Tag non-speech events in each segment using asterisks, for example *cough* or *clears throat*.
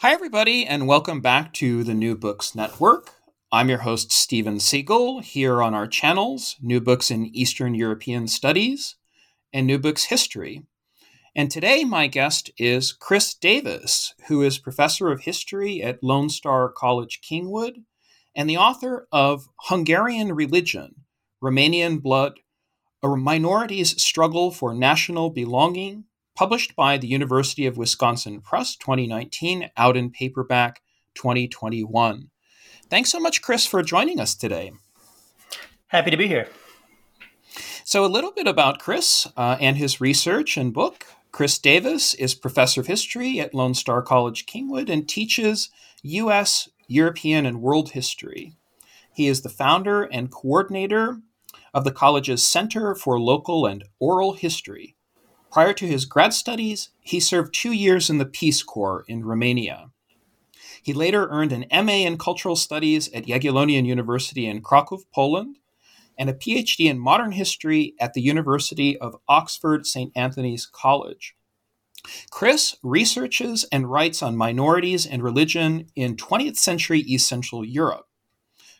Hi, everybody, and welcome back to the New Books Network. I'm your host, Steven Seegel, here on our channels New Books in Eastern European Studies and New Books History. And today, my guest is Chris Davis, who is professor of history at Lone Star College Kingwood and the author of Hungarian Religion Romanian Blood, a minority's struggle for national belonging published by the University of Wisconsin Press 2019, out in paperback 2021. Thanks so much, Chris, for joining us today. Happy to be here. So, a little bit about Chris uh, and his research and book. Chris Davis is professor of history at Lone Star College Kingwood and teaches U.S., European, and world history. He is the founder and coordinator of the college's Center for Local and Oral History, Prior to his grad studies, he served two years in the Peace Corps in Romania. He later earned an MA in Cultural Studies at Jagiellonian University in Krakow, Poland, and a PhD in Modern History at the University of Oxford St. Anthony's College. Chris researches and writes on minorities and religion in 20th century East Central Europe.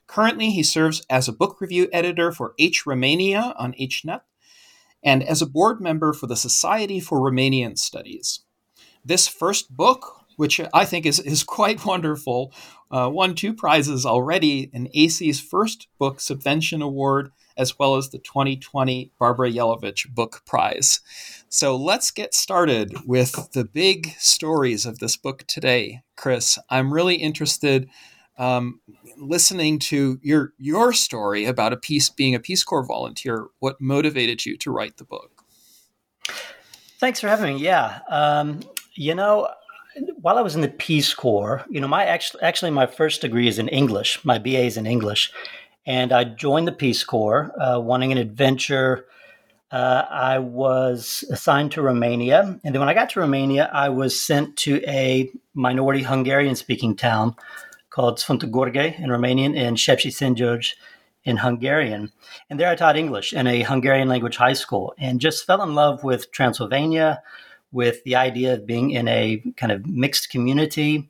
Currently, he serves as a book review editor for H Romania on HNet and as a board member for the Society for Romanian Studies. This first book, which I think is, is *laughs* quite wonderful, uh, won two prizes already an AC's First Book Subvention Award, as well as the 2020 Barbara Jelavich Book Prize. So let's get started with the big stories of this book today. Chris, I'm really interested um, listening to your your story about a peace being a Peace Corps volunteer, what motivated you to write the book? Thanks for having me. Yeah, um, you know, while I was in the Peace Corps, you know, my actually actually my first degree is in English. My BA is in English, and I joined the Peace Corps uh, wanting an adventure. Uh, I was assigned to Romania, and then when I got to Romania, I was sent to a minority Hungarian-speaking town called Sfântu Gheorghe in Romanian and Szepesi Szent in Hungarian. And there I taught English in a Hungarian language high school and just fell in love with Transylvania, with the idea of being in a kind of mixed community.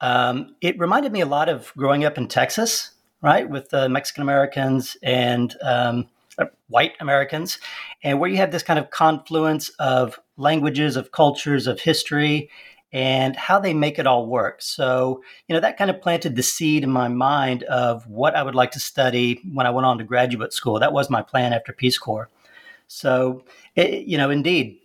Um, it reminded me a lot of growing up in Texas, right, with uh, Mexican Americans and um, uh, white Americans, and where you have this kind of confluence of languages, of cultures, of history, and how they make it all work. So, you know, that kind of planted the seed in my mind of what I would like to study when I went on to graduate school. That was my plan after Peace Corps. So, it, you know, indeed,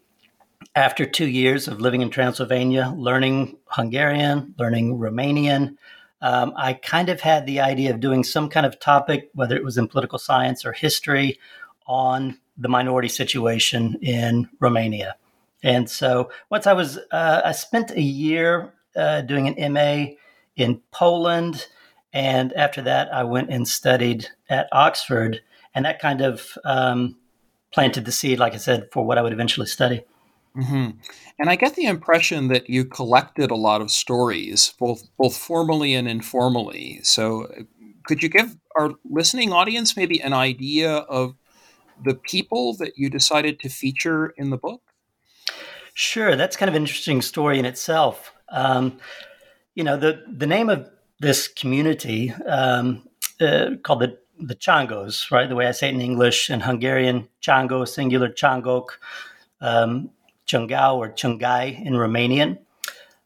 after two years of living in Transylvania, learning Hungarian, learning Romanian, um, I kind of had the idea of doing some kind of topic, whether it was in political science or history, on the minority situation in Romania. And so once I was, uh, I spent a year uh, doing an MA in Poland. And after that, I went and studied at Oxford. And that kind of um, planted the seed, like I said, for what I would eventually study. Mm-hmm. And I get the impression that you collected a lot of stories, both both formally and informally. So, could you give our listening audience maybe an idea of the people that you decided to feature in the book? Sure, that's kind of an interesting story in itself. Um, you know, the the name of this community um, uh, called the the Changos, right? The way I say it in English and Hungarian, Chango, singular Changok, um, Ceangău or Ceangăi in Romanian.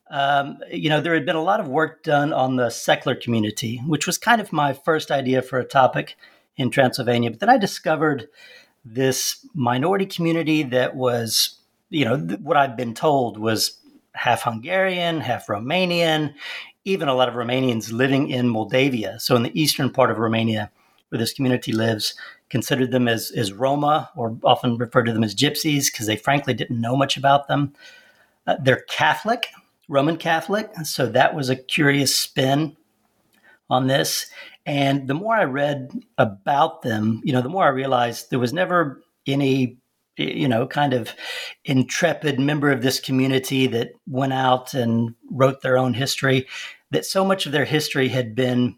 um, you know, there had been a lot of work done on the Szekler community, which was kind of my first idea for a topic in Transylvania. But then I discovered this minority community that was, you know, th- what I'd been told was half Hungarian, half Romanian, even a lot of Romanians living in Moldavia. So in the eastern part of Romania, where this community lives, considered them as, as Roma or often referred to them as gypsies because they frankly didn't know much about them. Uh, they're Catholic, Roman Catholic. So that was a curious spin on this. And the more I read about them, you know, the more I realized there was never any, you know, kind of intrepid member of this community that went out and wrote their own history, that so much of their history had been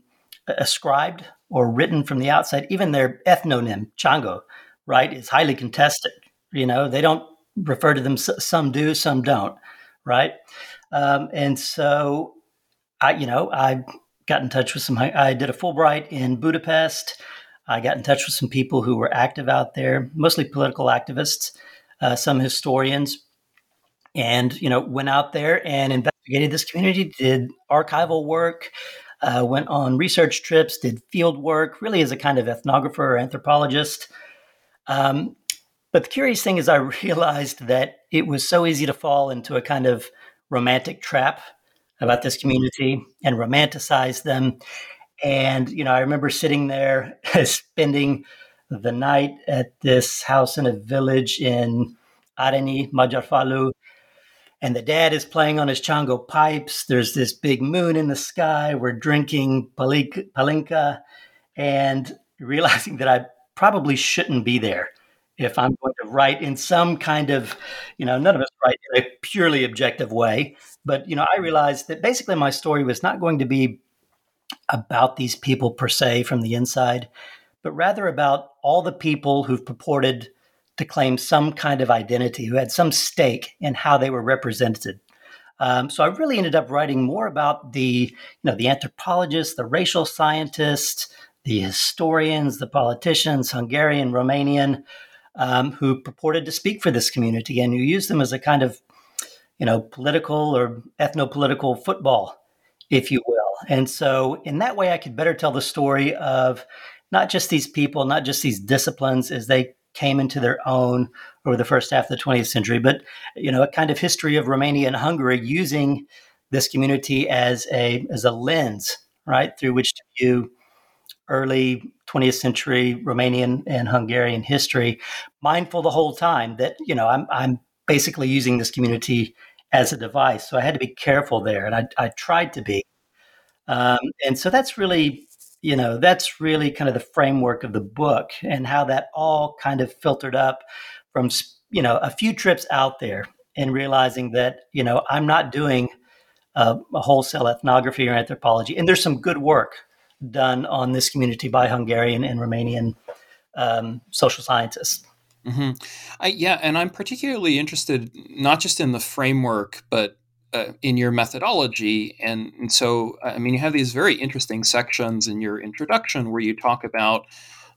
ascribed or written from the outside. Even their ethnonym, Chango, right, is highly contested. You know, they don't refer to them, some do, some don't, right? Um, and so I, you know, I got in touch with some, I did a Fulbright in Budapest. I got in touch with some people who were active out there, mostly political activists, uh, some historians, and, you know, went out there and investigated this community, did archival work, uh, went on research trips, did field work, really as a kind of ethnographer or anthropologist. Um, but the curious thing is, I *laughs* realized that it was so easy to fall into a kind of romantic trap about this community and romanticize them. And, you know, I remember sitting there *laughs* spending the night at this house in a village in Arini, Magyarfalu. And the dad is playing on his chango pipes. There's this big moon in the sky. We're drinking palinka and *laughs* realizing that I probably shouldn't be there if I'm going to write in some kind of, you know, none of us write in a purely objective way. But, you know, I realized that basically my story was not going to be about these people per se from the inside, but rather about all the people who've purported to claim some kind of identity, who had some stake in how they were represented. Um, so I really ended up writing more about the, you know, the anthropologists, the racial scientists, the historians, the politicians, Hungarian, Romanian, um, who purported to speak for this community and who used them as a kind of, you know, political or ethno-political football, if you will. And so, in that way, I could better tell the story of not just these people, not just these disciplines as they came into their own over the first half of the 20th century, but you know, a kind of history of Romania and Hungary using this community as a as a lens, right, through which to view early 20th century Romanian and Hungarian history, mindful the whole time that, you know, I'm, I'm basically using this community as a device. So I had to be careful there, and I, I tried to be. Um, and so that's really, you know, that's really kind of the framework of the book and how that all kind of filtered up from, you know, a few trips out there and realizing that, you know, I'm not doing a, a wholesale ethnography or anthropology. And there's some good work done on this community by Hungarian and Romanian um, social scientists. Mm-hmm. I, yeah, and I'm particularly interested not just in the framework, but uh, in your methodology. And, and, so, I mean, you have these very interesting sections in your introduction where you talk about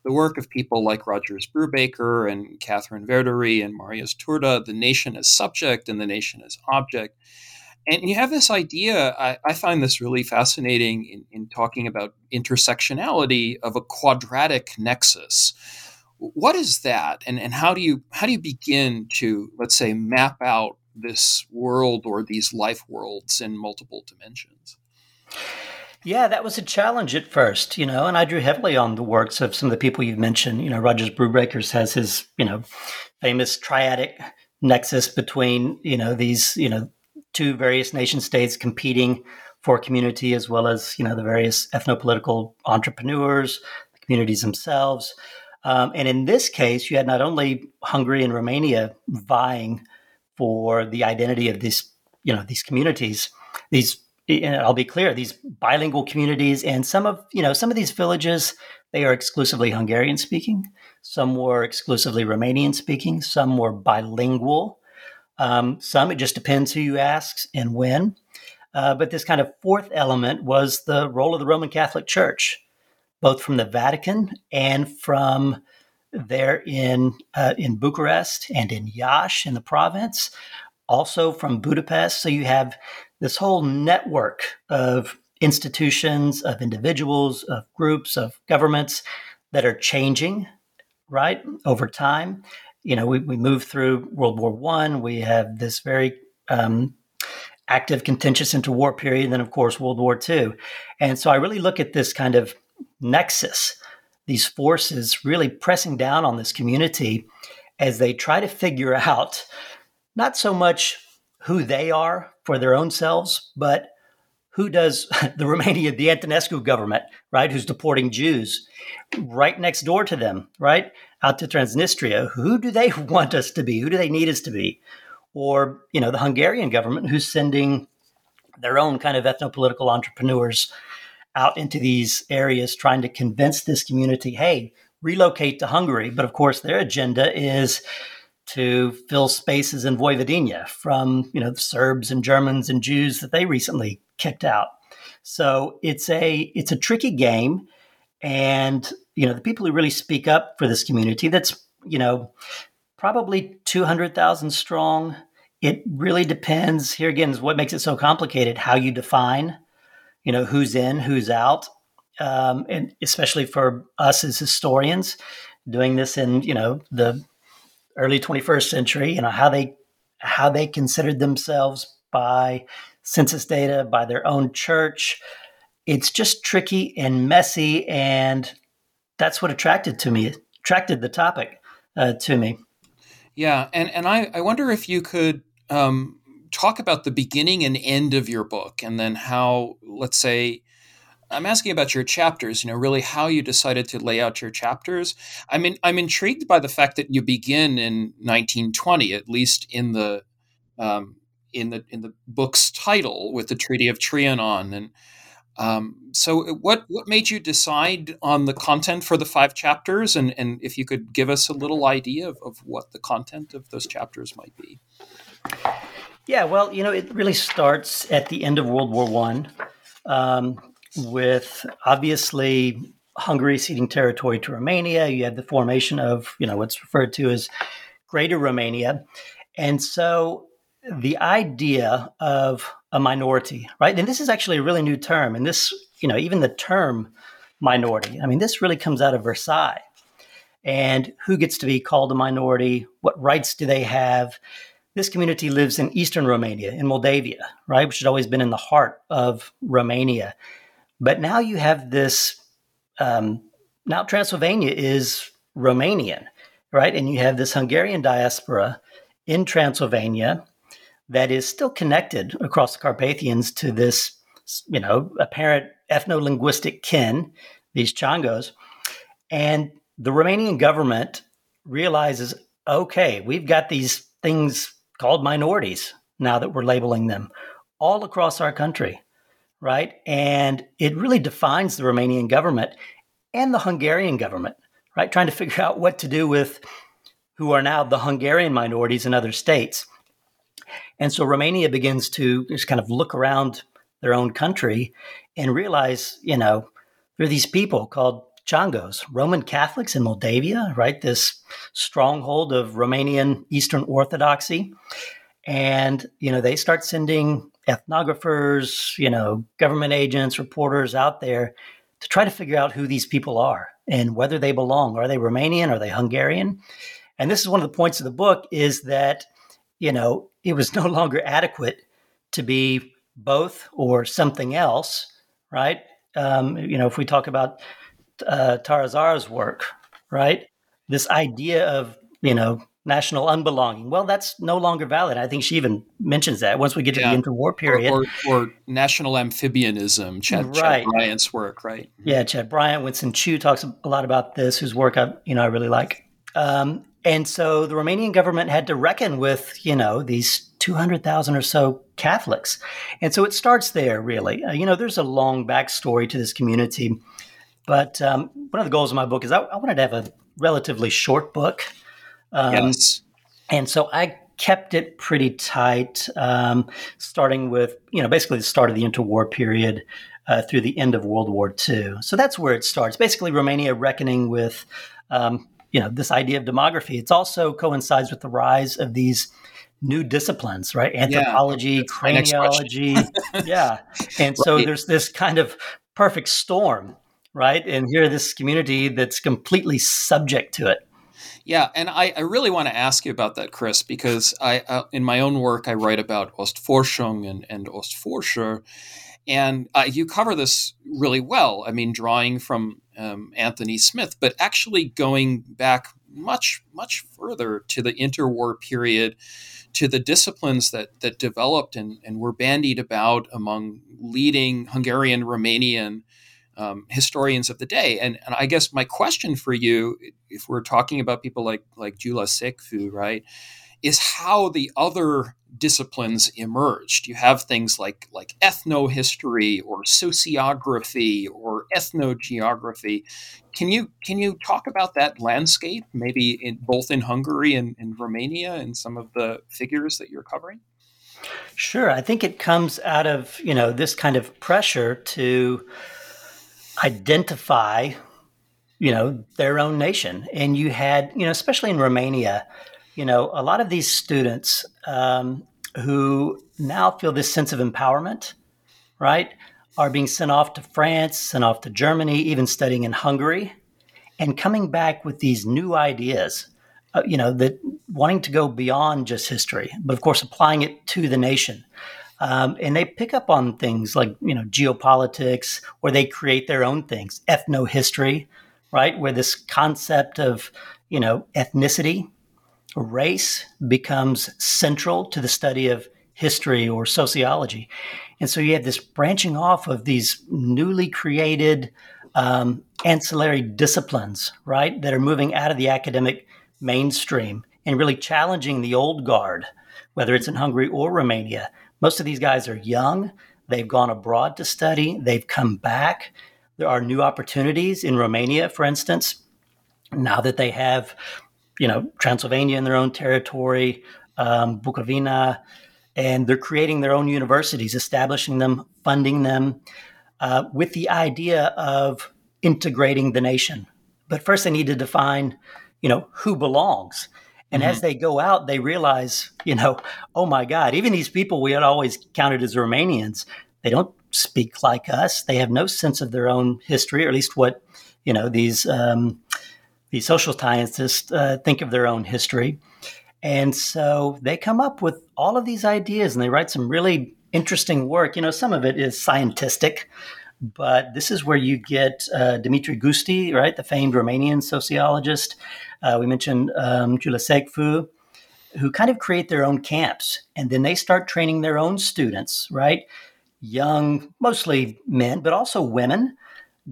the work of people like Rogers Brubaker and Katherine Verdery and Marius Turda, the nation as subject and the nation as object. And you have this idea, I, I find this really fascinating in, in talking about intersectionality of a quadratic nexus. What is that? And, and how do you how do you begin to, let's say, map out this world or these life worlds in multiple dimensions? Yeah, that was a challenge at first, you know, and I drew heavily on the works of some of the people you've mentioned. You know, Rogers Brubakers has his, you know, famous triadic nexus between, you know, these, you know, two various nation states competing for community, as well as you know the various ethnopolitical entrepreneurs, the communities themselves. Um, and in this case, you had not only Hungary and Romania vying for the identity of these, you know, these communities. These, and I'll be clear, these bilingual communities, and some of you know some of these villages they are exclusively Hungarian speaking. Some were exclusively Romanian speaking. Some were bilingual. Um, some, it just depends who you ask and when. Uh, but this kind of fourth element was the role of the Roman Catholic Church, both from the Vatican and from there in uh, in Bucharest and in Iași in the province, also from Budapest. So you have this whole network of institutions, of individuals, of groups, of governments that are changing, right, over time. You know, we, we move through World War One. We have this very um, active, contentious interwar period, and then, of course, World War II. And so I really look at this kind of nexus, these forces really pressing down on this community as they try to figure *laughs* out not so much who they are for their own selves, but who does *laughs* the Romania, the Antonescu government, right, who's deporting Jews right next door to them, right, out to Transnistria? Who do they *laughs* want us to be? Who do they need us to be? Or, you know, the Hungarian government who's sending their own kind of ethno political entrepreneurs out into these areas trying to convince this community, hey, relocate to Hungary. But of course, their agenda is to fill spaces in Vojvodina from you know the Serbs and Germans and Jews that they recently kicked out. So it's a it's a tricky game, and you know the people who really speak up for this community that's you know probably two hundred thousand strong. It really depends. Here again is what makes it so complicated. How you define, you know, who's in, who's out, um, and especially for us as historians doing this in you know the early 21st century, you know, how they how they considered themselves by census data, by their own church. It's just tricky and messy, and that's what attracted to me, attracted the topic uh, to me. Yeah, and and I, I wonder if you could um, talk about the beginning and end of your book, and then how, let's say, I'm asking about your chapters, you know, really how you decided to lay out your chapters. I mean, I'm intrigued by the fact that you begin in 1920, at least in the um, in the in the book's title with the Treaty of Trianon. And um, so, what what made you decide on the content for the five chapters? And and if you could give us a little idea of, of what the content of those chapters might be. Yeah, well, you know, it really starts at the end of World War One. Um, with obviously Hungary ceding territory to Romania. You had the formation of, you know, what's referred to as Greater Romania. And so the idea of a minority, right? And this is actually a really new term. And this, you know, even the term minority, I mean, this really comes out of Versailles. And who gets to be called a minority? What rights do they have? This community lives in eastern Romania, in Moldavia, right, which has always been in the heart of Romania. But now you have this. Um, now Transylvania is Romanian, right? And you have this Hungarian diaspora in Transylvania that is still connected across the Carpathians to this, you know, apparent ethno-linguistic kin, these Changos. And the Romanian government realizes, okay, we've got these things called minorities now that we're labeling them all across our country right? And it really defines the Romanian government and the Hungarian government, right? Trying to figure *laughs* out what to do with who are now the Hungarian minorities in other states. And so Romania begins to just kind of look around their own country and realize, you know, there are these people called Changos, Roman Catholics in Moldavia, right? This stronghold of Romanian Eastern Orthodoxy. And, you know, they start sending ethnographers, you know, government agents, reporters out there to try to figure out who these people are and whether they belong. Are they Romanian? Are they Hungarian? And this is one of the points of the book is that, you know, it was *laughs* no longer adequate to be both or something else, right? Um, you know, if we talk about uh, Tara Zahra's work, right? This idea of, you know, national unbelonging. Well, that's no longer valid. I think she even mentions that once we get to yeah. the interwar period. Or, or, or national amphibianism, Chad, right. Chad, Bryant's work, right? Yeah, Chad Bryant, Winson Chu talks a lot about this, whose work I, you know, I really like. Um, and so the Romanian government had to reckon with, you know, these 200,000 or so Catholics. And so it starts there, really. Uh, you know, there's a long backstory to this community. But um, one of the goals of my book is I, I wanted to have a relatively short book um, yes. And so I kept it pretty tight, um, starting with, you know, basically the start of the interwar period uh, through the end of World War II. So that's where it starts. Basically, Romania reckoning with, um, you know, this idea of demography. It also coincides with the rise of these new disciplines, right? Anthropology, yeah, craniology. *laughs* yeah. And so right. there's this kind of perfect storm, right? And here, this community that's completely subject to it. Yeah, and I, I really want to ask you about that, Chris, because I, uh, in my own work, I write about Ostforschung and, and Ostforscher, and uh, you cover this really well. I mean, drawing from um, Anthony Smith, but actually going back much, much further to the interwar period, to the disciplines that that developed and, and were bandied about among leading Hungarian, Romanian um, historians of the day. And, and I guess my question for you, if we're talking about people like like Gyula Szekfű, right, is how the other disciplines emerged. You have things like like ethnohistory or sociography or ethnogeography. Can you can you talk about that landscape, maybe in both in Hungary and in Romania, and some of the figures that you're covering? Sure, I think it comes out of you know this kind of pressure to identify, you know, their own nation. And you had, you know, especially in Romania, you know, a lot of these students um, who now feel this sense of empowerment, right, are being sent off to France, sent off to Germany, even studying in Hungary, and coming back with these new ideas. Uh, you know, that wanting to go beyond just history, but of course applying it to the nation. Um, and they pick up on things like you know geopolitics, or they create their own things, ethnohistory, right? Where this concept of you know ethnicity, race becomes central to the study of history or sociology, and so you have this branching off of these newly created um, ancillary disciplines, right, that are moving out of the academic mainstream and really challenging the old guard, whether it's in Hungary or Romania most of these guys are young. They've gone abroad to study. They've come back. There are new opportunities in Romania, for instance, now that they have, you know, Transylvania in their own territory, um, Bukovina, and they're creating their own universities, establishing them, funding them, uh, with the idea of integrating the nation. But first, they need to define, you know, who belongs. And mm-hmm. as they go out, they realize, you know, oh my God, even these people we had always counted as Romanians, they don't speak like us. They have no sense of their own history, or at least what, you know, these um, these social scientists uh, think of their own history. And so they come up with all of these ideas and they write some really interesting work. You know, some of it is scientific, but this is where you get uh, Dimitrie Gusti, right, the famed Romanian sociologist. Uh, we mentioned um, Gyula Szekfű, who kind of create their own camps, and then they start training their own students, right? Young, mostly men, but also women,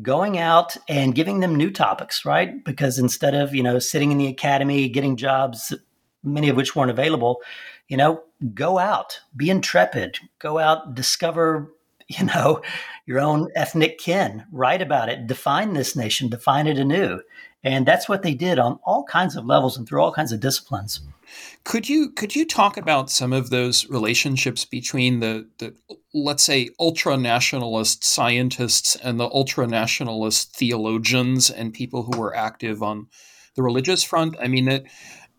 going out and giving them new topics, right? Because instead of you know sitting in the academy getting jobs, many of which weren't available, you know, go out, be intrepid, go out, discover *laughs* you know, your own ethnic kin. Write about it. Define this nation. Define it anew. And that's what they did on all kinds of levels and through all kinds of disciplines. Could you could you talk about some of those relationships between the, the let's say ultra nationalist scientists and the ultra nationalist theologians and people who were active on the religious front? I mean, it,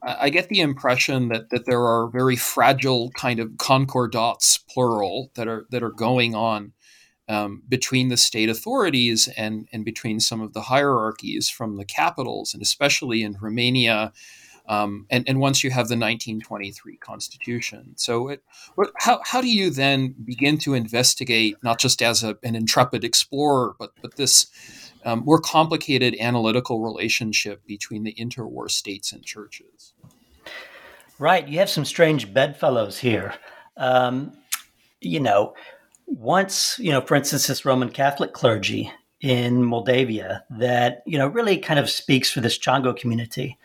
I get the impression that that there are very fragile kind of concordats, plural, that are that are going on um, between the state authorities and and between some of the hierarchies from the capitals, and especially in Romania. Um, and, and once you have the 1923 constitution. So, it, what, how, how do you then begin to investigate, not just as a, an intrepid explorer, but, but this um, more complicated analytical relationship between the interwar states and churches. Right. You have some strange bedfellows here. Um, you know, once, you know, for instance, this Roman Catholic clergy in Moldavia that, you know, really kind of speaks for this Chango community.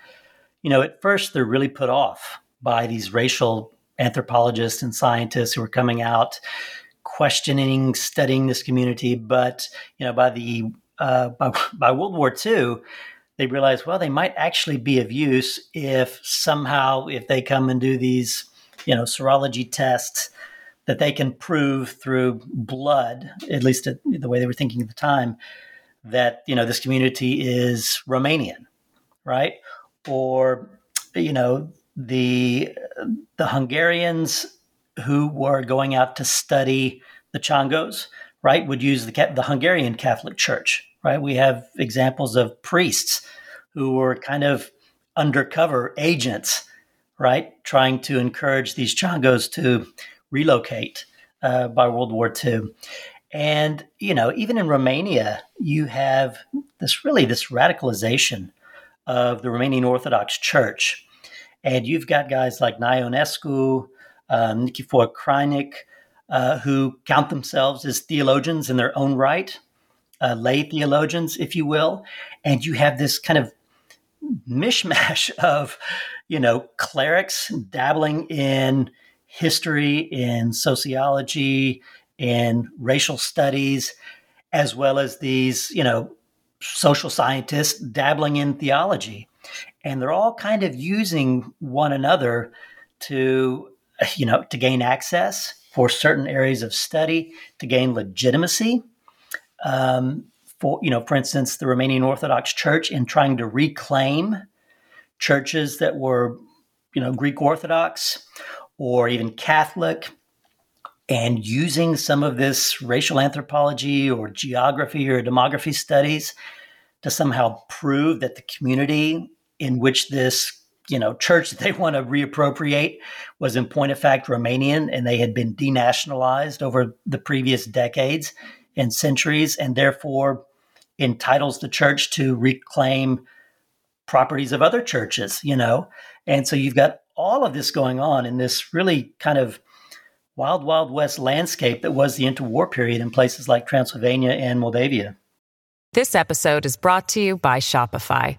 You know, at first they're really put off by these racial anthropologists and scientists who are coming out questioning, studying this community. But, you know, by the uh, by, *laughs* by World War II, they realized, well, they might actually be of use if somehow, if they come and do these, you know, serology tests, that they can prove through blood, at least the way they were thinking at the time, that you know this community is Romanian, right? Or you know the the Hungarians who were going out to study the Changos, right, would use the the Hungarian Catholic Church, right? We have examples of priests who were kind of undercover agents, right, trying to encourage these Changos to relocate uh, by World War II. And, you know, even in Romania, you have this really this radicalization of the Romanian Orthodox Church. And you've got guys like Nae Ionescu, um, Nichifor Crainic, uh, who count themselves as theologians in their own right, uh, lay theologians, if you will. And you have this kind of mishmash *laughs* of, you know, clerics dabbling in history, in sociology, in racial studies, as well as these, you know, social scientists dabbling in theology. And they're all kind of using one another to, you know, to gain access for certain areas of study, to gain legitimacy. Um, for, you know, for instance, the Romanian Orthodox Church in trying to reclaim churches that were, you know, Greek Orthodox or even Catholic and using some of this racial anthropology or geography or demography studies to somehow prove that the community in which this you know church that they *laughs* want to reappropriate was in point of fact Romanian and they had been denationalized over the previous decades and centuries and therefore entitles the church to reclaim properties of other churches you know and so you've got all of this going on in this really kind of wild, wild west landscape that was the interwar period in places like Transylvania and Moldavia. This episode is brought to you by Shopify.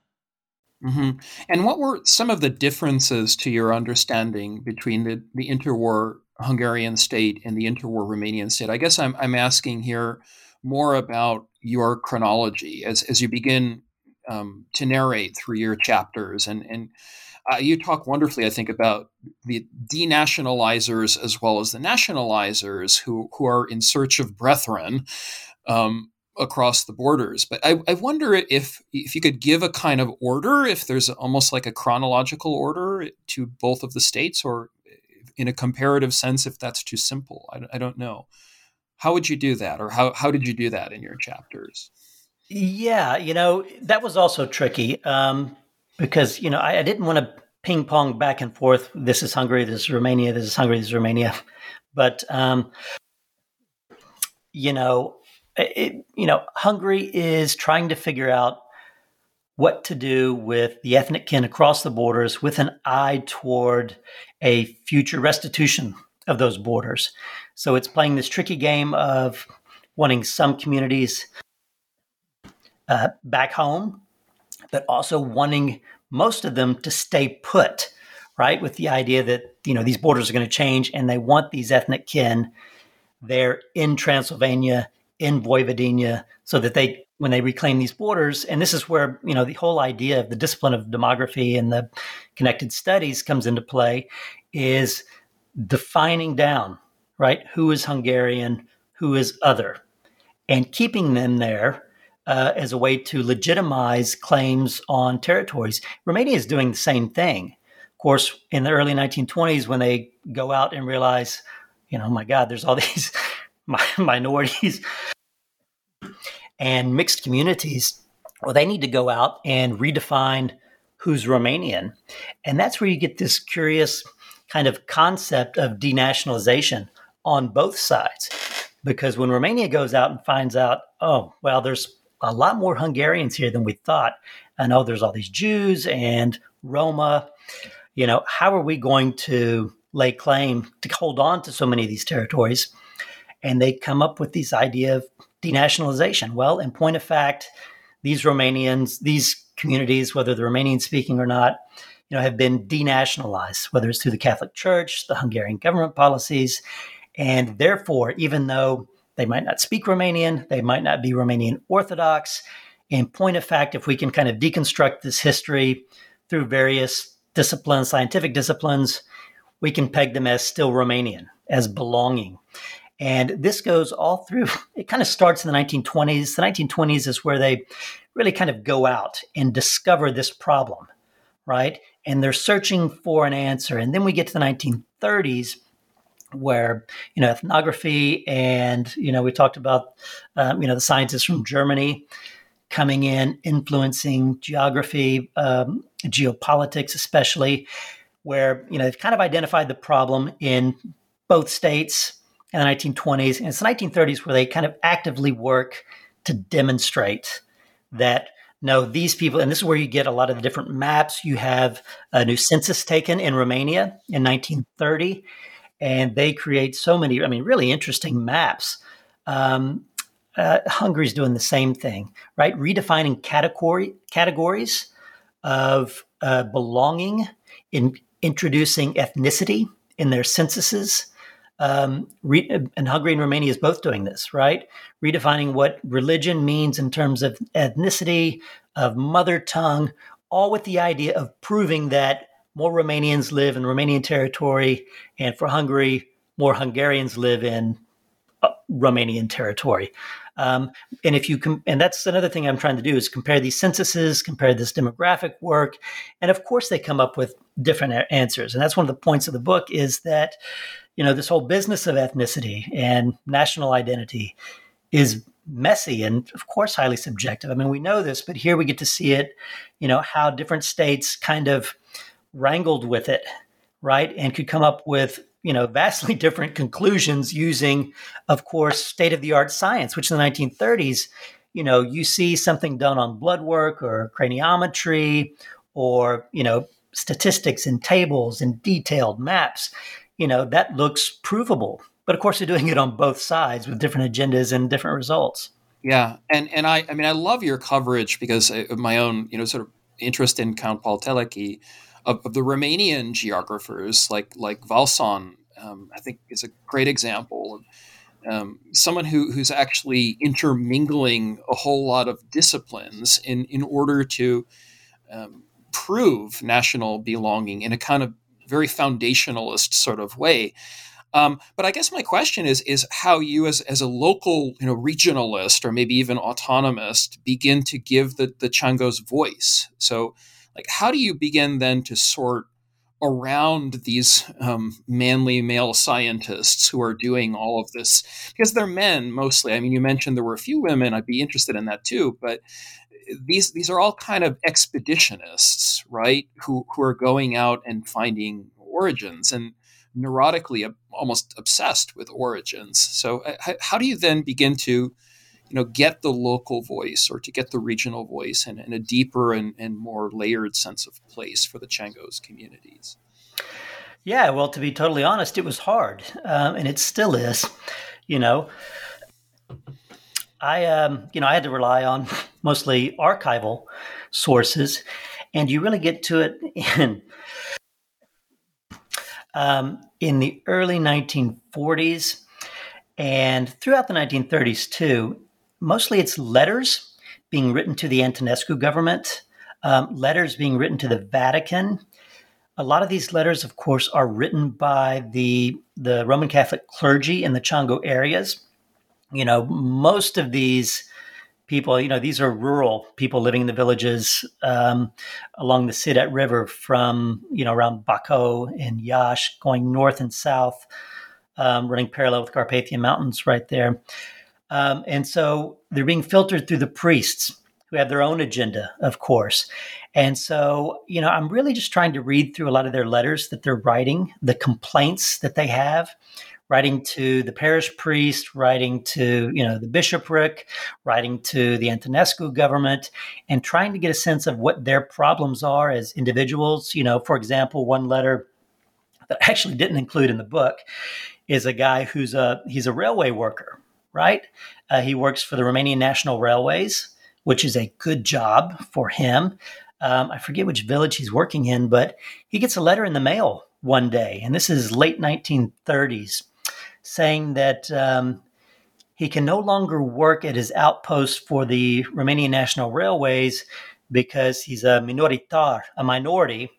Mm-hmm. And what were some of the differences to your understanding between the, the interwar Hungarian state and the interwar Romanian state? I guess I'm, I'm asking here more about your chronology as, as you begin um, to narrate through your chapters and, and uh, you talk wonderfully, I think, about the denationalizers as well as the nationalizers who, who are in search of brethren um, across the borders. But I, I wonder if if you could give a kind of order, if there's almost like a chronological order to both of the states, or in a comparative sense, if that's too simple. I, I don't know. How would you do that, or how, how did you do that in your chapters? Yeah, you know, that was also tricky. Um, because you know I, I didn't want to ping pong back and forth. This is Hungary. This is Romania. This is Hungary. This is Romania. *laughs* But um, you know, it, you know, Hungary is trying to figure out what to do with the ethnic kin across the borders, with an eye toward a future restitution of those borders. So it's playing this tricky game of wanting some communities uh, back home but also wanting most of them to stay put, right? With the idea that, you know, these borders are going to change and they want these ethnic kin there in Transylvania, in Vojvodina, so that they, when they reclaim these borders, and this is where, you know, the whole idea of the discipline of demography and the connected studies comes into play, is defining down, right? Who is Hungarian, who is other, and keeping them there uh, as a way to legitimize claims on territories. Romania is doing the same thing. Of course, in the early 1920s, when they go out and realize, you know, oh my God, there's all *laughs* these *laughs* minorities and mixed communities, well, they need to go out and redefine who's Romanian. And that's where you get this curious kind of concept of denationalization on both sides. Because when Romania goes out and finds out, oh, well, there's a lot more Hungarians here than we thought. And oh, there's all these Jews and Roma. You know, how are we going to lay claim to hold on to so many of these territories? And they come up with this idea of denationalization. Well, in point of fact, these Romanians, these communities, whether they're Romanian speaking or not, you know, have been denationalized, whether it's through the Catholic Church, the Hungarian government policies, And therefore, even though they might not speak Romanian, they might not be Romanian Orthodox. In point of fact, if we can kind of deconstruct this history through various disciplines, scientific disciplines, we can peg them as still Romanian, as belonging. And this goes all through, *laughs* it kind of starts in the 1920s. The 1920s is where they really kind of go out and discover this problem, right? And they're searching for an answer. And then we get to the 1930s where you know ethnography and you know we talked about um, you know the scientists from Germany coming in influencing geography um, geopolitics especially where you know they've kind of identified the problem in both states in the 1920s and it's the 1930s where they kind of actively work to demonstrate that no these people and this is where you get a lot of the different maps. You have a new census taken in romania in 1930 and they create so many i mean really interesting maps. Um, uh, hungary's doing the same thing right? Redefining category categories of uh, belonging in introducing ethnicity in their censuses. Um, re- and Hungary and Romania is both doing this, right? Redefining what religion means in terms of ethnicity, of mother tongue, all with the idea of proving that more Romanians live in Romanian territory, and for Hungary, more Hungarians live in uh, Romanian territory. Um, and if you com- and that's another thing I'm trying to do is compare these censuses, compare this demographic work, and of course they come up with different a- answers. And that's one of the points of the book is that you know this whole business of ethnicity and national identity is messy and of course highly subjective. I mean we know this, but here we get to see it. You know how different states kind of wrangled with it, right, and could come up with you know vastly *laughs* different conclusions using of course state of the art science which in the 1930s you know you see something done on blood work or craniometry or you know statistics and tables and detailed maps you know that looks provable. But of course they're doing it on both sides with different agendas and different results. Yeah and and i i mean i love your coverage because of my own you know sort of interest in count paul teleki of, of the Romanian geographers, like like Vâlsan, um, I think is a great example of um, someone who, who's actually intermingling a whole lot of disciplines in in order to um, prove national belonging in a kind of very foundationalist sort of way. Um, but I guess my question is is how you as, as a local you know regionalist or maybe even autonomist begin to give the the Changos voice. So like how do you begin then to sort around these um, manly male scientists who are doing all of this because they're men mostly i mean you mentioned there were a few women i'd be interested in that too but these these are all kind of expeditionists right who who are going out and finding origins and neurotically almost obsessed with origins so uh, how do you then begin to you know get the local voice or to get the regional voice and, and a deeper and, and more layered sense of place for the Changos communities. Yeah, well, to be totally honest, it was hard, um, and it still is. You know, I um, you know I had to rely on mostly archival sources, and you really get to it in um, in the early 1940s and throughout the 1930s too. Mostly it's letters being written to the Antonescu government, um, letters being written to the Vatican. A lot of these letters, of course, are written by the, the Roman Catholic clergy in the Chango areas. You know, most of these people, you know, these are rural people living in the villages um, along the Siret River from, you know, around Bacău and Iași, going north and south, um, running parallel with Carpathian Mountains right there. Um, and so they're being filtered through the priests who have their own agenda, of course. And so, you know, I'm really just trying to read through a lot of their letters that they're writing, the complaints that they have, writing to the parish priest, writing to, you know, the bishopric, writing to the Antonescu government, and trying to get a sense of what their problems are as individuals. You know, for example, one letter that I actually didn't include in the book is a guy who's a he's a railway worker right? Uh, he works for the Romanian National Railways, which is a good job for him. Um, I forget which village he's working in, but he gets a letter in the mail one day, and this is late 1930s. Saying that um, he can no longer work at his outpost for the Romanian National Railways because he's a minoritar, a minority,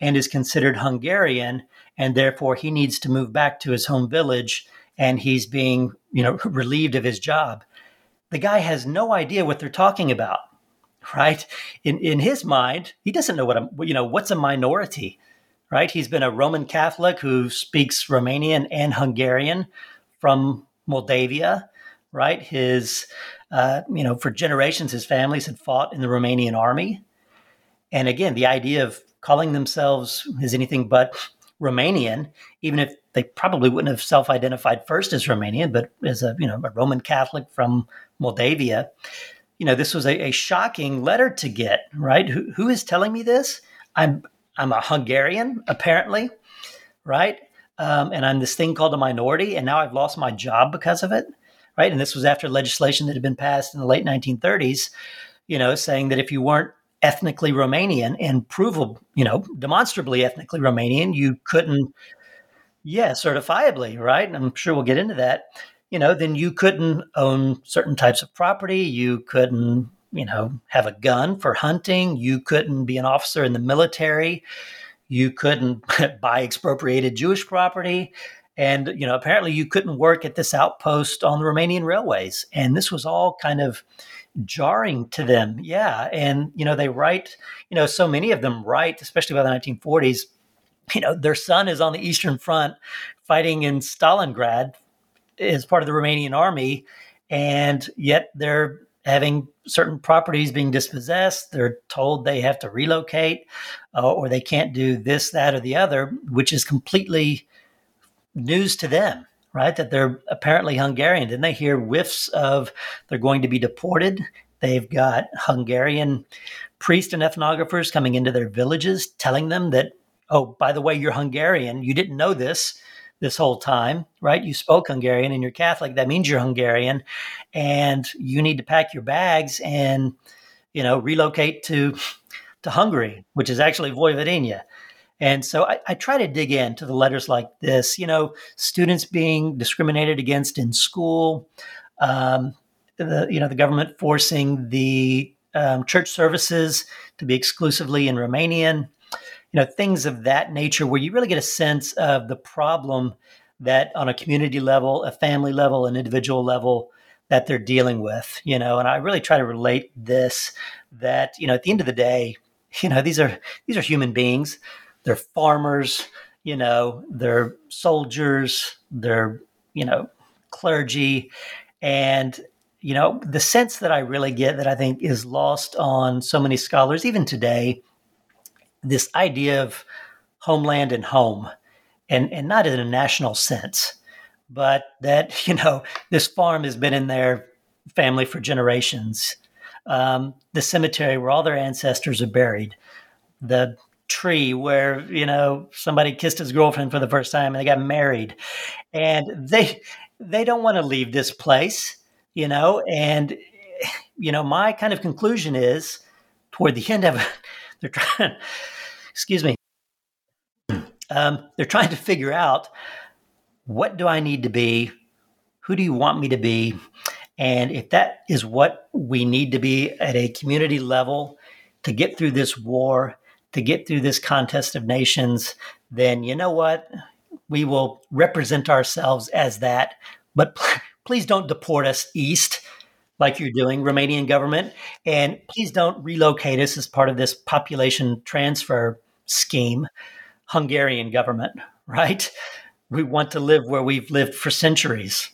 and is considered Hungarian, and therefore he needs to move back to his home village, and he's being, you know, *laughs* relieved of his job. The guy has no idea what they're talking about, *laughs* right? In in his mind, he doesn't know what a you know what's a minority, right? He's been a Roman Catholic who speaks Romanian and Hungarian from Moldavia, right? His uh, you know, for generations, his families had fought in the Romanian army. And again, the idea of calling themselves as anything but Romanian, even if they probably wouldn't have self-identified first as Romanian, but as a you know a Roman Catholic from Moldavia, you know this was a, a shocking letter to get. Right? Who, who is telling me this? I'm I'm a Hungarian, apparently, right? Um, and I'm this thing called a minority, and now I've lost my job because of it right? And this was after legislation that had been passed in the late 1930s, you know, saying that if you weren't ethnically Romanian and provable, you know, demonstrably ethnically Romanian, you couldn't, yeah, certifiably, right? And I'm sure we'll get into that. You know, then you couldn't own certain types of property. You couldn't, you know, have a gun for hunting. You couldn't be an officer in the military. You couldn't *laughs* buy expropriated Jewish property. And, you know, apparently you couldn't work at this outpost on the Romanian railways. And this was all kind of jarring to them. Yeah. And, you know, they write, you know, so many of them write, especially by the 1940s, you know, their son is on the Eastern Front fighting in Stalingrad as part of the Romanian army. And yet they're having certain properties being dispossessed. They're told they have to relocate uh, or they can't do this, that, or the other, which is completely news to them, right? That they're apparently Hungarian. Then they hear whiffs of they're going to be deported. They've got Hungarian priests and ethnographers coming into their villages telling them that, oh, by the way, you're Hungarian. You didn't know this this whole time, right? You spoke Hungarian and you're Catholic. That means you're Hungarian. And you need to pack your bags and, you know, relocate to to Hungary, which is actually Vojvodina. And so I, I, try to dig into the letters like this, you know, students being discriminated against in school, um, the, you know, the government forcing the um, church services to be exclusively in Romanian, you know, things of that nature where you really get a sense of the problem that on a community level, a family level, an individual level, that they're dealing with, you know, and I really try to relate this that, you know, at the end of the day, *laughs* you know, these are these are human beings they're farmers, you know, they're soldiers, they're, you know, clergy. And, you know, the sense that I really get that I think is lost on so many scholars, even today, this idea of homeland and home, and, and not in a national sense, but that, *laughs* you know, this farm has been in their family for generations. Um, the cemetery where all their ancestors are buried, the tree where you know somebody kissed his girlfriend for the first time and they got married and they they don't want to leave this place you know and you know my kind of conclusion is toward the end of it *laughs* they're trying excuse me um, they're trying to figure out what do i need to be who do you want me to be and if that is what we need to be at a community level to get through this war to get through this contest of nations, then you know what? We will represent ourselves as that. But *laughs* please don't deport us east like you're doing, Romanian government. And please don't relocate us as part of this population transfer scheme, Hungarian government, right? We want to live where we've lived for centuries.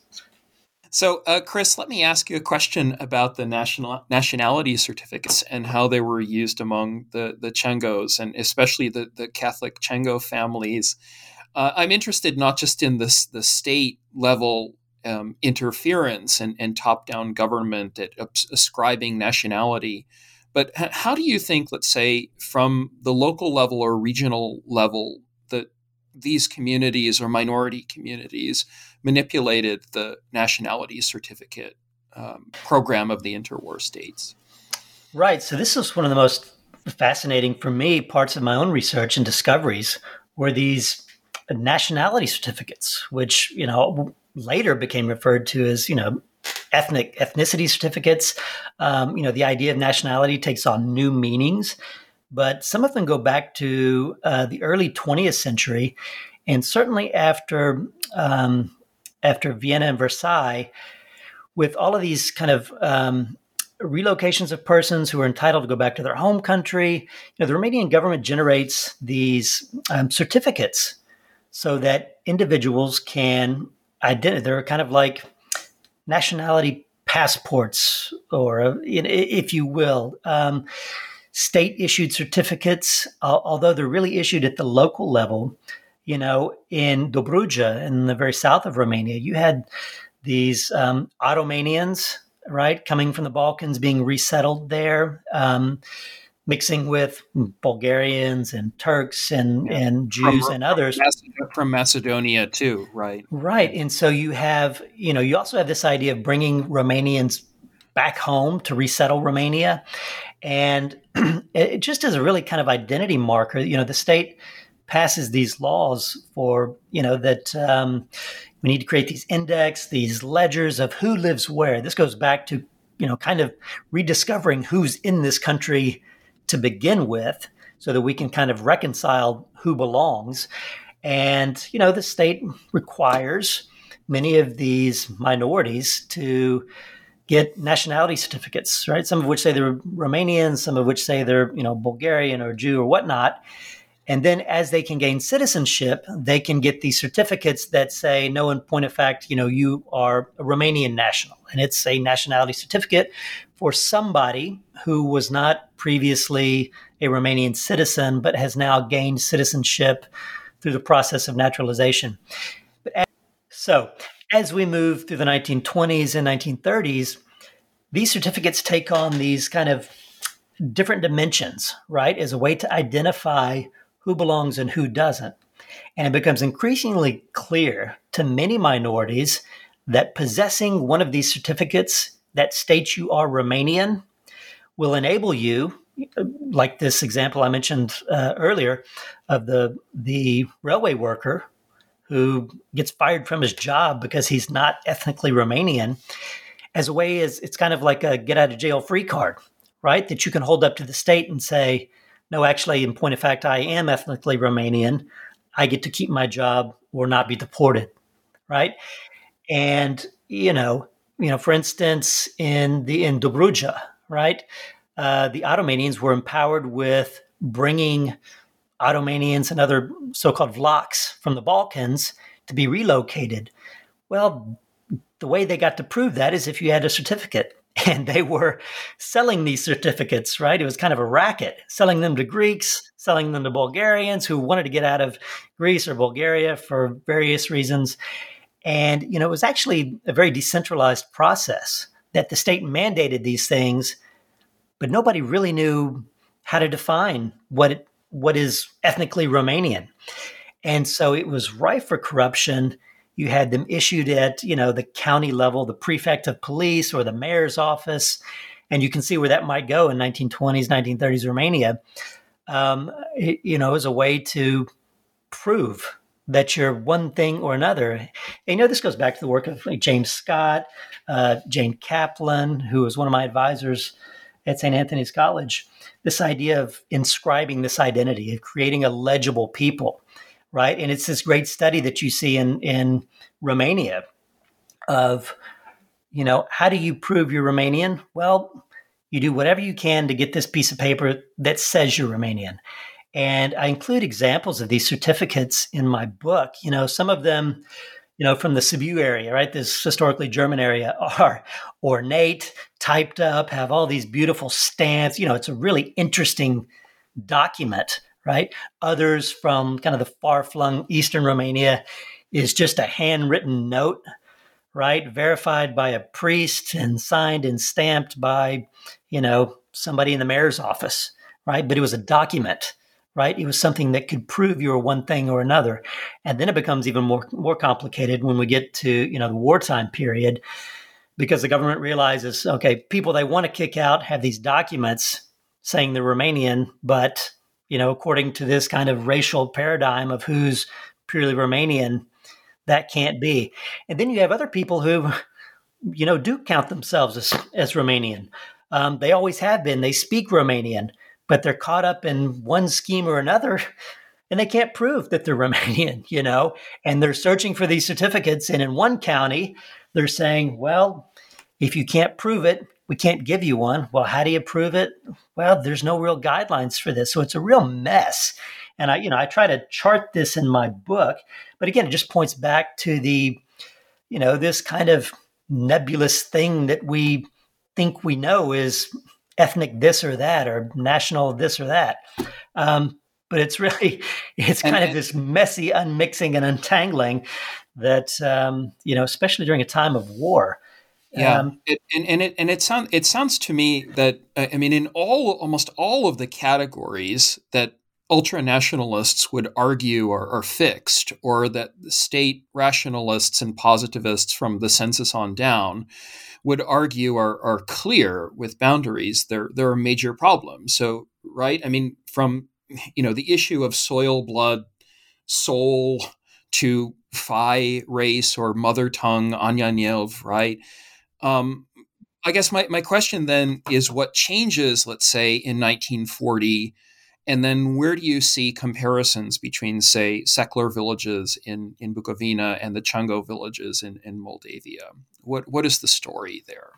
So, uh, Chris, let me ask you a question about the national nationality certificates and how they were used among the the Changos and especially the the Catholic Chango families. Uh, I'm interested not just in this the state level um, interference and, and top down government at ascribing nationality, but how do you think, let's say, from the local level or regional level, that these communities or minority communities manipulated the nationality certificate um, program of the interwar states. Right. So this is one of the most fascinating for me parts of my own research and discoveries were these nationality certificates, which you know later became referred to as, you know, ethnic ethnicity certificates. Um, you know, the idea of nationality takes on new meanings, but some of them go back to uh, the early 20th century, and certainly after um, after Vienna and Versailles, with all of these kind of um, relocations of persons who are entitled to go back to their home country. You know, the Romanian government generates these um, certificates so that individuals can identify. They're kind of like nationality passports, or if you will, um, state issued certificates. although they're really issued at the local level, you know, in Dobruja, in the very south of Romania, you had these um, Aromanians right? Coming from the Balkans, being resettled there, um, mixing with Bulgarians and Turks and, yeah. and Jews from, and others. From Macedonia, too, right? Right. And so you have, you know, you also have this idea of bringing Romanians back home to resettle Romania. And *clears throat* it just is a really kind of identity marker, you know, the state passes these laws for, you know, that, um, we need to create these index, these ledgers of who lives where. This goes back to, you know, kind of rediscovering who's in this country to begin with so that we can kind of reconcile who belongs. And, you know, the state requires many of these minorities to get nationality certificates, right? Some of which say they're Romanian, some of which say they're, you know, Bulgarian or Jew or whatnot. And then as they can gain citizenship, they can get these certificates that say, no, in point of fact, you know, you are a Romanian national. And it's a nationality certificate for somebody who was not previously a Romanian citizen, but has now gained citizenship through the process of naturalization. As, so as we move through the 1920s and 1930s, these certificates take on these kind of different dimensions, right, as a way to identify who belongs and who doesn't. And it becomes increasingly clear to many minorities that possessing one of these certificates that states you are Romanian will enable you, like this example I mentioned uh, earlier of the the railway worker who gets fired from his job because he's not ethnically Romanian, as a way as it's kind of like a get out of jail free card, right? That you can hold up to the state and say, no, actually, in point of fact, I am ethnically Romanian. I get to keep my job or not be deported, right? And you know, you know, for instance, in the in Dobruja, right, uh, the Aromanians were empowered with bringing Aromanians and other so-called vlachs from the Balkans to be relocated. Well, the way they got to prove that is if you had a certificate *laughs* and they were selling these certificates, right? It was kind of a racket, selling them to Greeks, selling them to Bulgarians who wanted to get out of Greece or Bulgaria for various reasons. And, you know, it was actually a very decentralized process that the state mandated these things, but nobody really knew how to define what it, what is ethnically Romanian. And so it was rife for corruption you had them issued at you know the county level the prefect of police or the mayor's office and you can see where that might go in 1920s 1930s romania um, it, you know as a way to prove that you're one thing or another and you know this goes back to the work of like james scott uh, jane caplan who was one of my advisors at st antony's college this idea of inscribing this identity of creating a legible people right? And it's this great study that you see in in Romania of, you know, how do you prove you're Romanian? Well, you do whatever you can to get this piece of paper that says you're Romanian. And I include examples of these certificates in my book. You know, some of them, you know, from the Sibiu area, right? This historically German area *laughs* are ornate, typed up, have all these beautiful stamps. You know, it's a really interesting document right? Others from kind of the far flung Eastern Romania is just a handwritten note, right? Verified by a priest and signed and stamped by, you know, somebody in the mayor's office, right? But it was a document, right? It was something that could prove you were one thing or another. And then it becomes even more more complicated when we get to, you know, the wartime period because the government realizes, okay, people they want to kick out have these documents saying they're Romanian, but you know, according to this kind of racial paradigm of who's purely Romanian, that can't be. And then you have other people who, you know, do count themselves as, as Romanian. Um, they always have been. They speak Romanian, but they're caught up in one scheme or another and they can't prove that they're *laughs* Romanian, you know, and they're searching for these certificates. And in one county, they're saying, well, if you can't prove it, we can't give you one. Well, how do you prove it? Well, there's no real guidelines for this. So it's a real mess. And I, you know, I try to chart this in my book, but again, it just points back to the, you know, this kind of nebulous thing that we think we know is ethnic this or that or national this or that. Um, but it's really *laughs* it's kind and, of this messy unmixing and untangling that um, you know especially during a time of war yeah um, it, and, and it and it sounds it sounds to me that uh, i mean in all almost all of the categories that ultra nationalists would argue are, are fixed or that state rationalists and positivists from the census on down would argue are, are clear with boundaries there there are major problems so right i mean from you know, the issue of soil, blood, soul to faj race or mother tongue, anyanyelv, right? Um, I guess my, my question then is what changes, let's say, in 1940? And then where do you see comparisons between, say, Szekler villages in, in Bukovina and the Chango villages in, in Moldavia? What, what is the story there?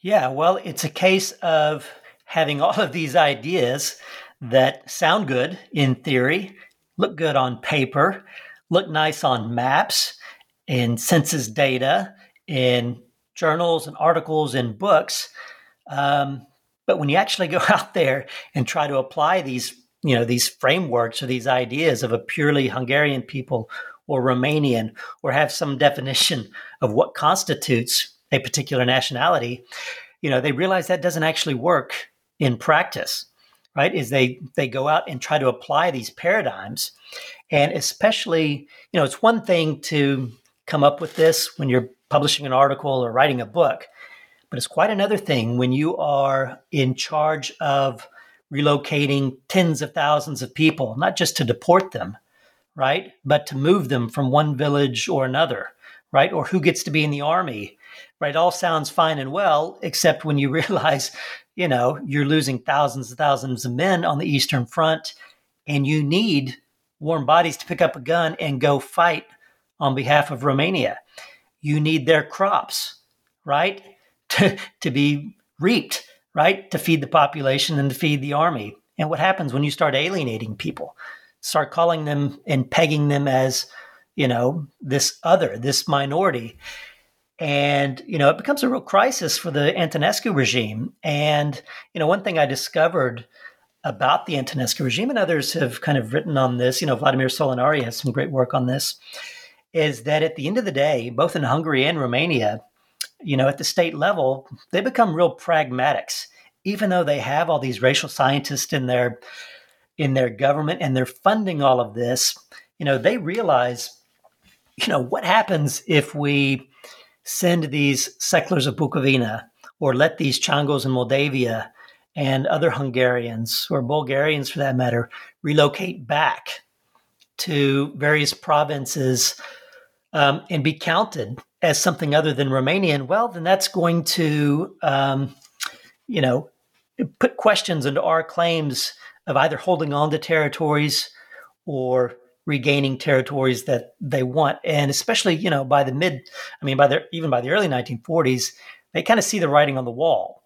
Yeah, well, it's a case of having all of these ideas that sound good in theory, look good on paper, look nice on maps, in census data, in journals and articles and books. Um, but when you actually go *laughs* out there and try to apply these, you know, these frameworks or these ideas of a purely Hungarian people or Romanian, or have some definition of what constitutes a particular nationality, you know, they realize that doesn't actually work in practice right? Is they they go out and try to apply these paradigms. And especially you know it's one thing to come up with this when you're publishing an article or writing a book but it's quite another thing when you are in charge of relocating tens of thousands of people not just to deport them right but to move them from one village or another right or who gets to be in the army right all sounds fine and well except when you *laughs* realize you know, you're losing thousands and thousands of men on the Eastern Front, and you need warm bodies to pick up a gun and go fight on behalf of Romania. You need their crops, right? To, to be reaped, right? To feed the population and to feed the army. And what happens when you start alienating people? Start calling them and pegging them as, you know, this other, this minority and you know it becomes a real crisis for the Antonescu regime. And you know, one thing I discovered about the Antonescu regime, and others have kind of written on this. You know, Vladimir Solonari has some great work on this. Is that at the end of the day, both in Hungary and Romania, you know, at the state level, they become real pragmatics, even though they have all these racial scientists in their in their government and they're funding all of this. You know, they realize, you know, what happens if we send these settlers of Bukovina or let these Changos in Moldavia and other Hungarians or Bulgarians for that matter relocate back to various provinces um, and be counted as something other than Romanian, well, then that's going to, um, you know, put questions into our claims of either holding on to territories or regaining territories that they want. And especially, you know, by the mid, I mean, by the even by the early 1940s, they kind of see the writing on the wall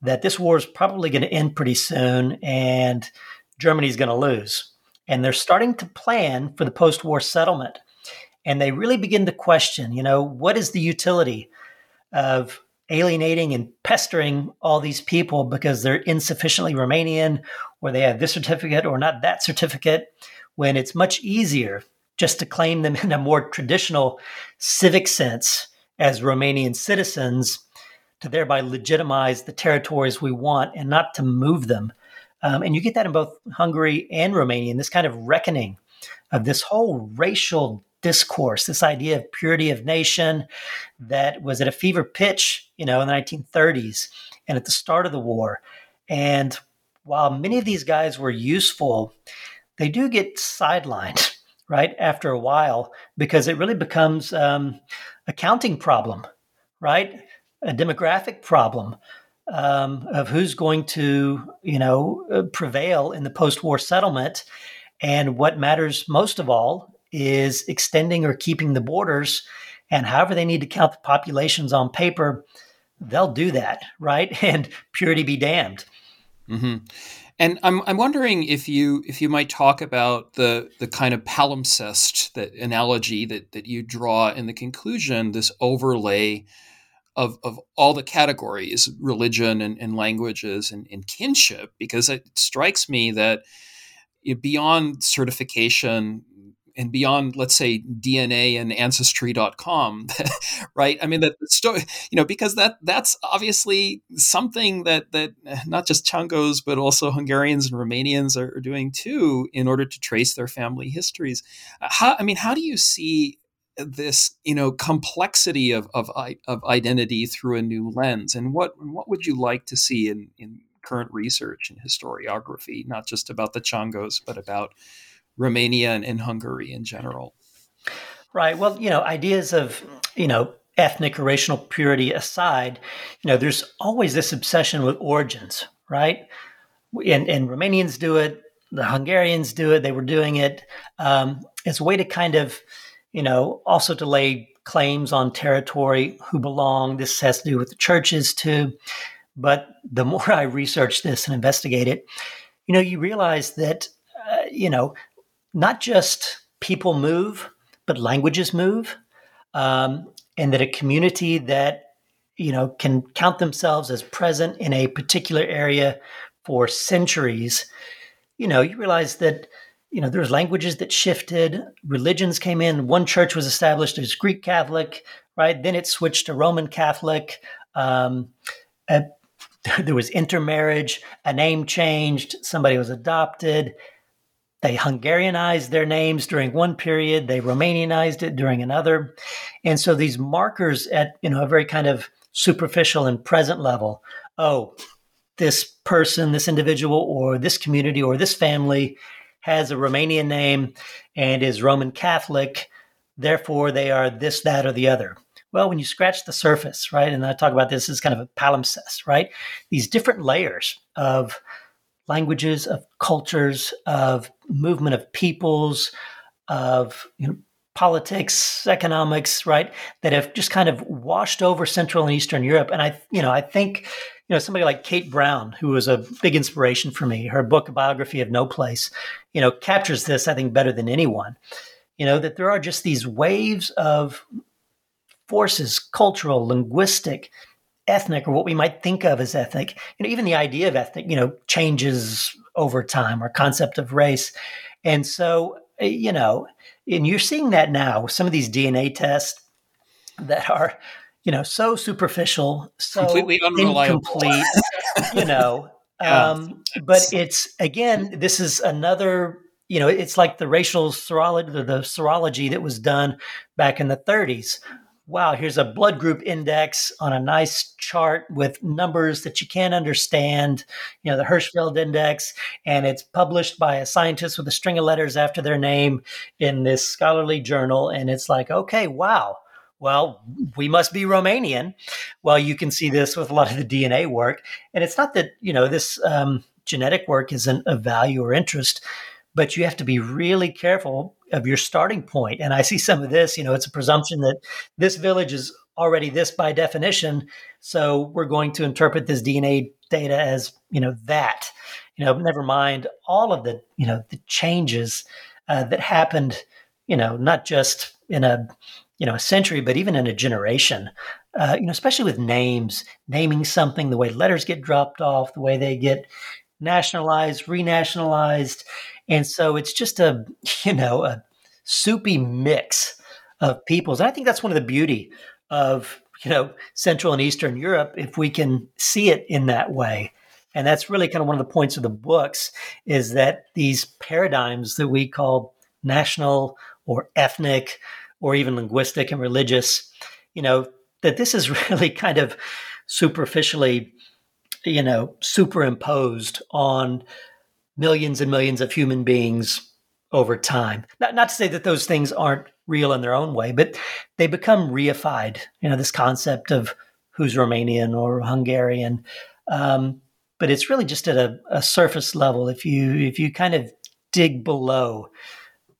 that this war is probably going to end pretty soon and Germany's going to lose. And they're starting to plan for the post war settlement. And they really begin to question, you know, what is the utility of alienating and pestering all these people because they're insufficiently Romanian or they have this certificate or not that certificate when it's much easier just to claim them *laughs* in a more traditional civic sense as Romanian citizens to thereby legitimize the territories we want and not to move them. Um, and you get that in both Hungary and Romania, in this kind of reckoning of this whole racial discourse, this idea of purity of nation that was at a fever pitch, you know, in the 1930s and at the start of the war. And while many of these guys were useful they do get sidelined, *laughs* right? After a while, because it really becomes um, a counting problem, right? A demographic problem um, of who's going to, you know, uh, prevail in the post-war settlement, and what matters most of all is extending or keeping the borders. And however they need to count the populations on paper, they'll do that, right? *laughs* And purity be damned. Mm-hmm. And I'm I'm wondering if you if you might talk about the the kind of palimpsest that analogy that that you draw in the conclusion, this overlay of of all the categories, religion and, and languages and, and kinship, because it strikes me that beyond certification and beyond let's say dna and ancestry.com *laughs* right? I mean that story you know because that that's obviously something that that eh, not just changos but also hungarians and romanians are, are doing too in order to trace their family histories. Uh, how i mean how do you see this you know complexity of, of of identity through a new lens? And what what would you like to see in in current research and historiography not just about the changos but about Romania and, and Hungary in general. Right. Well, you know, ideas of, you know, ethnic or racial purity aside, you know, there's always this obsession with origins, right? And, and Romanians do it, the Hungarians do it, they were doing it. Um, it's a way to kind of, you know, also to lay claims on territory, who belong. This has to do with the churches too. But the *laughs* more I research this and investigate it, you know, you realize that, uh, you know, not just people move, but languages move, um, and that a community that you know can count themselves as present in a particular area for centuries, you know, you realize that you know there's languages that shifted, religions came in. One church was established as Greek Catholic, right? Then it switched to Roman Catholic. Um, *laughs* there was intermarriage, a name changed, somebody was adopted, they Hungarianized their names during one period, they Romanianized it during another. And so these markers at, you know, a very kind of superficial and present level, oh, this person, this individual, or this community, or this family has a Romanian name and is Roman Catholic, therefore they are this, that, or the other. Well, when you scratch the surface, right, and I talk about this as kind of a palimpsest, right? These different layers of languages, of cultures, of movement of peoples, of you know, politics, economics, right? That have just kind of washed over Central and Eastern Europe. And I, you know, I think, you know, somebody like Kate Brown, who was a big inspiration for me, her book, a biography of no place, you know, captures this, I think, better than anyone. You know, that there are just these waves of forces, cultural, linguistic, ethnic or what we might think of as ethnic. You know even the idea of ethnic you know changes over time or concept of race. And so eh, you know and you're seeing that now with some of these dna tests that are you know so superficial so completely unreliable. incomplete *laughs* you know um, but it's again this is another you know it's like the racial serology the serology that was done back in the 30s wow, here's a blood group index on a nice chart with numbers that you can't understand, you know, the Hirschfeld index, and it's published by a scientist with a string of letters after their name in this scholarly journal. And it's like, okay, wow. Well, we must be Romanian. Well, you can see this with a lot of the DNA work. And it's not that, you know, this um, genetic work isn't of value or interest, but you have to be really careful of your starting point. And I see some of this, you know, it's a presumption that this village is already this by definition. So we're going to interpret this DNA data as, you know, that, you know, never mind all of the, you know, the changes uh, that happened, you know, not just in a, you know, a century, but even in a generation, uh, you know, especially with names, naming something, the way letters get dropped off, the way they get nationalized, renationalized. And so it's just a, *laughs* you know, a soupy mix of peoples. And I think that's one of the beauty of, you know, Central and Eastern Europe, if we can see it in that way. And that's really kind of one of the points of the books is that these paradigms that we call national or ethnic or even linguistic and religious, you know, that this is *laughs* really kind of superficially, you know, superimposed on millions and millions of human beings over time. Not, not to say that those things aren't real in their own way, but they become reified. You know, this concept of who's Romanian or Hungarian. Um, but it's really just at a, a, surface level. If you if you kind of dig below,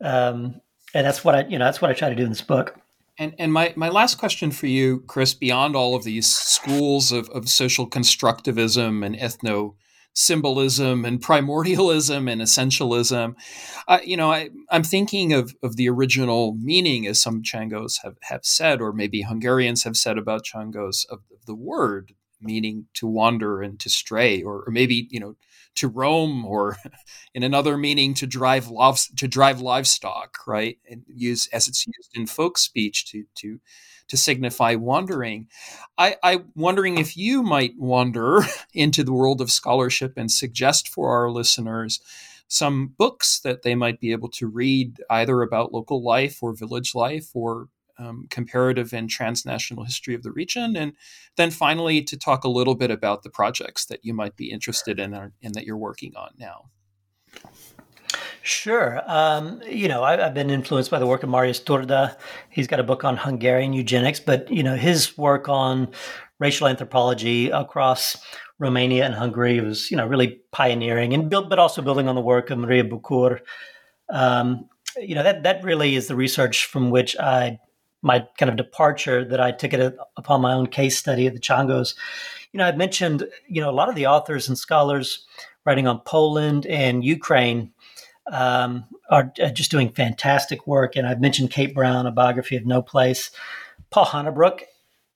um, and that's what I you know that's what I try to do in this book. And and my, my last question for you, Chris, beyond all of these schools of, of social constructivism and ethno symbolism and primordialism and essentialism. Uh, you know, I, am thinking of, of the original meaning, as some Changos have, have said, or maybe Hungarians have said about Changos, of, the word meaning to wander and to stray, or, or, maybe, you know, to roam, or *laughs* in another meaning to drive to drive livestock, right? And use as it's used in folk speech to to to signify wandering. I, I'm wondering if you might wander *laughs* into the world of scholarship and suggest for our listeners some books that they might be able to read either about local life or village life or um, comparative and transnational history of the region. And then finally, to talk a little bit about the projects that you might be interested in and that you're working on now. Sure. Um, you know, I, have been influenced by the work of Marius Turda. He's got a book on Hungarian eugenics, but, you know, his work on racial anthropology across Romania and Hungary was, you know, really pioneering and built, but also building on the work of Maria Bucur. Um, you know, that, that really is the research from which I, my kind of departure that I took it upon my own case study of the Changos. You know, I've mentioned, you know, a lot of the authors and scholars writing on Poland and Ukraine um, are just doing fantastic work. And I've mentioned Kate Brown, a biography of No Place, Paul Hanebrink,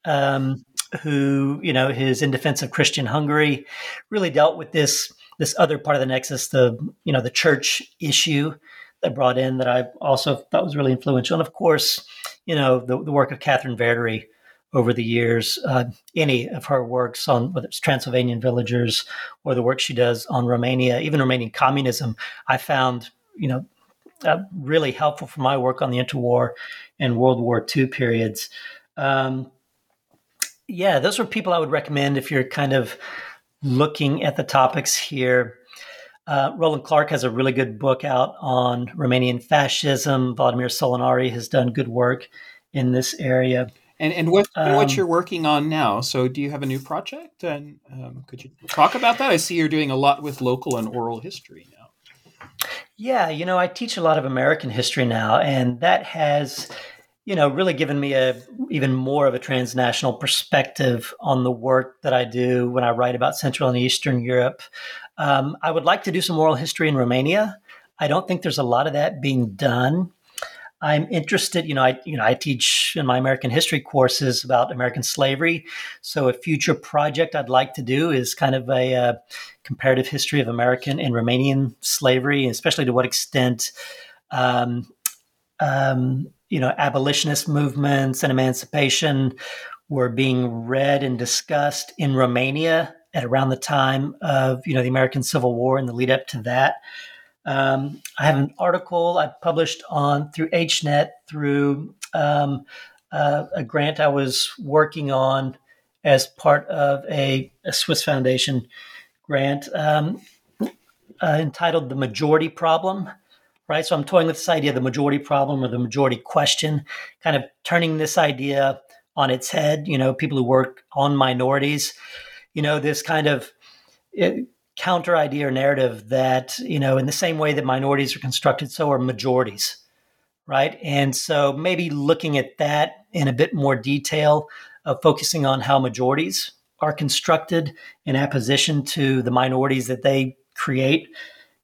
um, who you know his in defense of Christian Hungary really dealt with this this other part of the nexus, the you know the church issue that brought in that I also thought was really influential. And of course, you know the, the work of Katherine Verdery over the years. Uh, any of her works on whether it's Transylvanian villagers or the work she does on Romania, even Romanian communism, I found you know uh, really helpful for my work on the interwar and World War II periods. Um, yeah, those are people I would recommend if you're kind of looking at the topics here. Uh, Roland Clark has a really good book out on Romanian fascism. Vladimir Solonari has done good work in this area. And and what um, what you're working on now? So do you have a new project? And um, could you talk about that? I see you're doing a lot with local and oral history now. Yeah, you know, I teach a lot of American history now, and that has, you know, really given me a even more of a transnational perspective on the work that I do when I write about Central and Eastern Europe. Um, I would like to do some oral history in Romania. I don't think there's a lot of that being done. I'm interested, you know, I you know I teach in my American history courses about American slavery. So a future project I'd like to do is kind of a uh, comparative history of American and Romanian slavery, especially to what extent, um, um, you know, abolitionist movements and emancipation were being read and discussed in Romania at around the time of you know the American Civil War and the lead up to that. Um, I have an article I published on through HNet through um, uh, a grant I was working on as part of a, a Swiss Foundation grant um, uh, entitled "The Majority Problem." Right, so I'm toying with this idea of the majority problem or the majority question, kind of turning this idea on its head. You know, people who work on minorities, you know, this kind of it, counter idea or narrative that, you know, in the same way that minorities are constructed, so are majorities, right? And so maybe looking at that in a bit more detail, of focusing on how majorities are constructed in opposition to the minorities that they create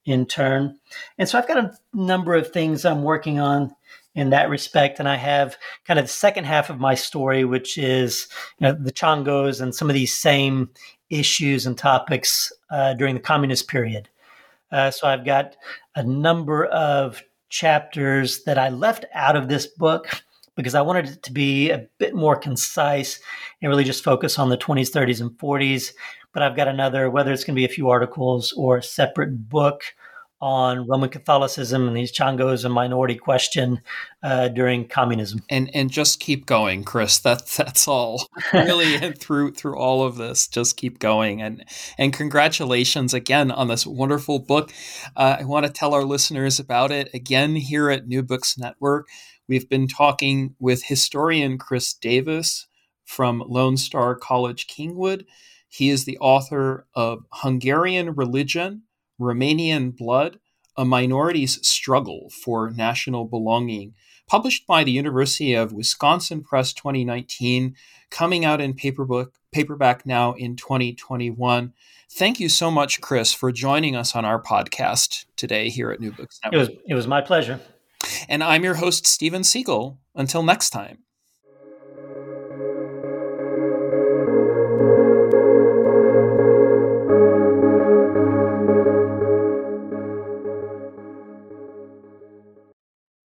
in turn. And so I've got a number of things I'm working on in that respect. And I have kind of the second half of my story, which is you know, the Changos and some of these same issues and topics uh, during the communist period. Uh, so I've got a number of chapters that I left out of this book because I wanted it to be a bit more concise and really just focus on the 20s, 30s, and 40s. But I've got another, whether it's going to be a few articles or a separate book on Roman Catholicism and these Changos and minority question uh, during communism. And and just keep going, Chris. That that's all. really, and *laughs* through through all of this, just keep going. And and congratulations again on this wonderful book. Uh, I want to tell our listeners about it again here at New Books Network. We've been talking with historian Chris Davis from Lone Star College Kingwood. He is the author of Hungarian Religion Romanian Blood A Minority's Struggle for National Belonging, published by the University of Wisconsin Press 2019, coming out in paperback, paperback now in 2021. Thank you so much, Chris, for joining us on our podcast today here at New Books Network. It was, it was my pleasure. And I'm your host, Steven Seegel. Until next time.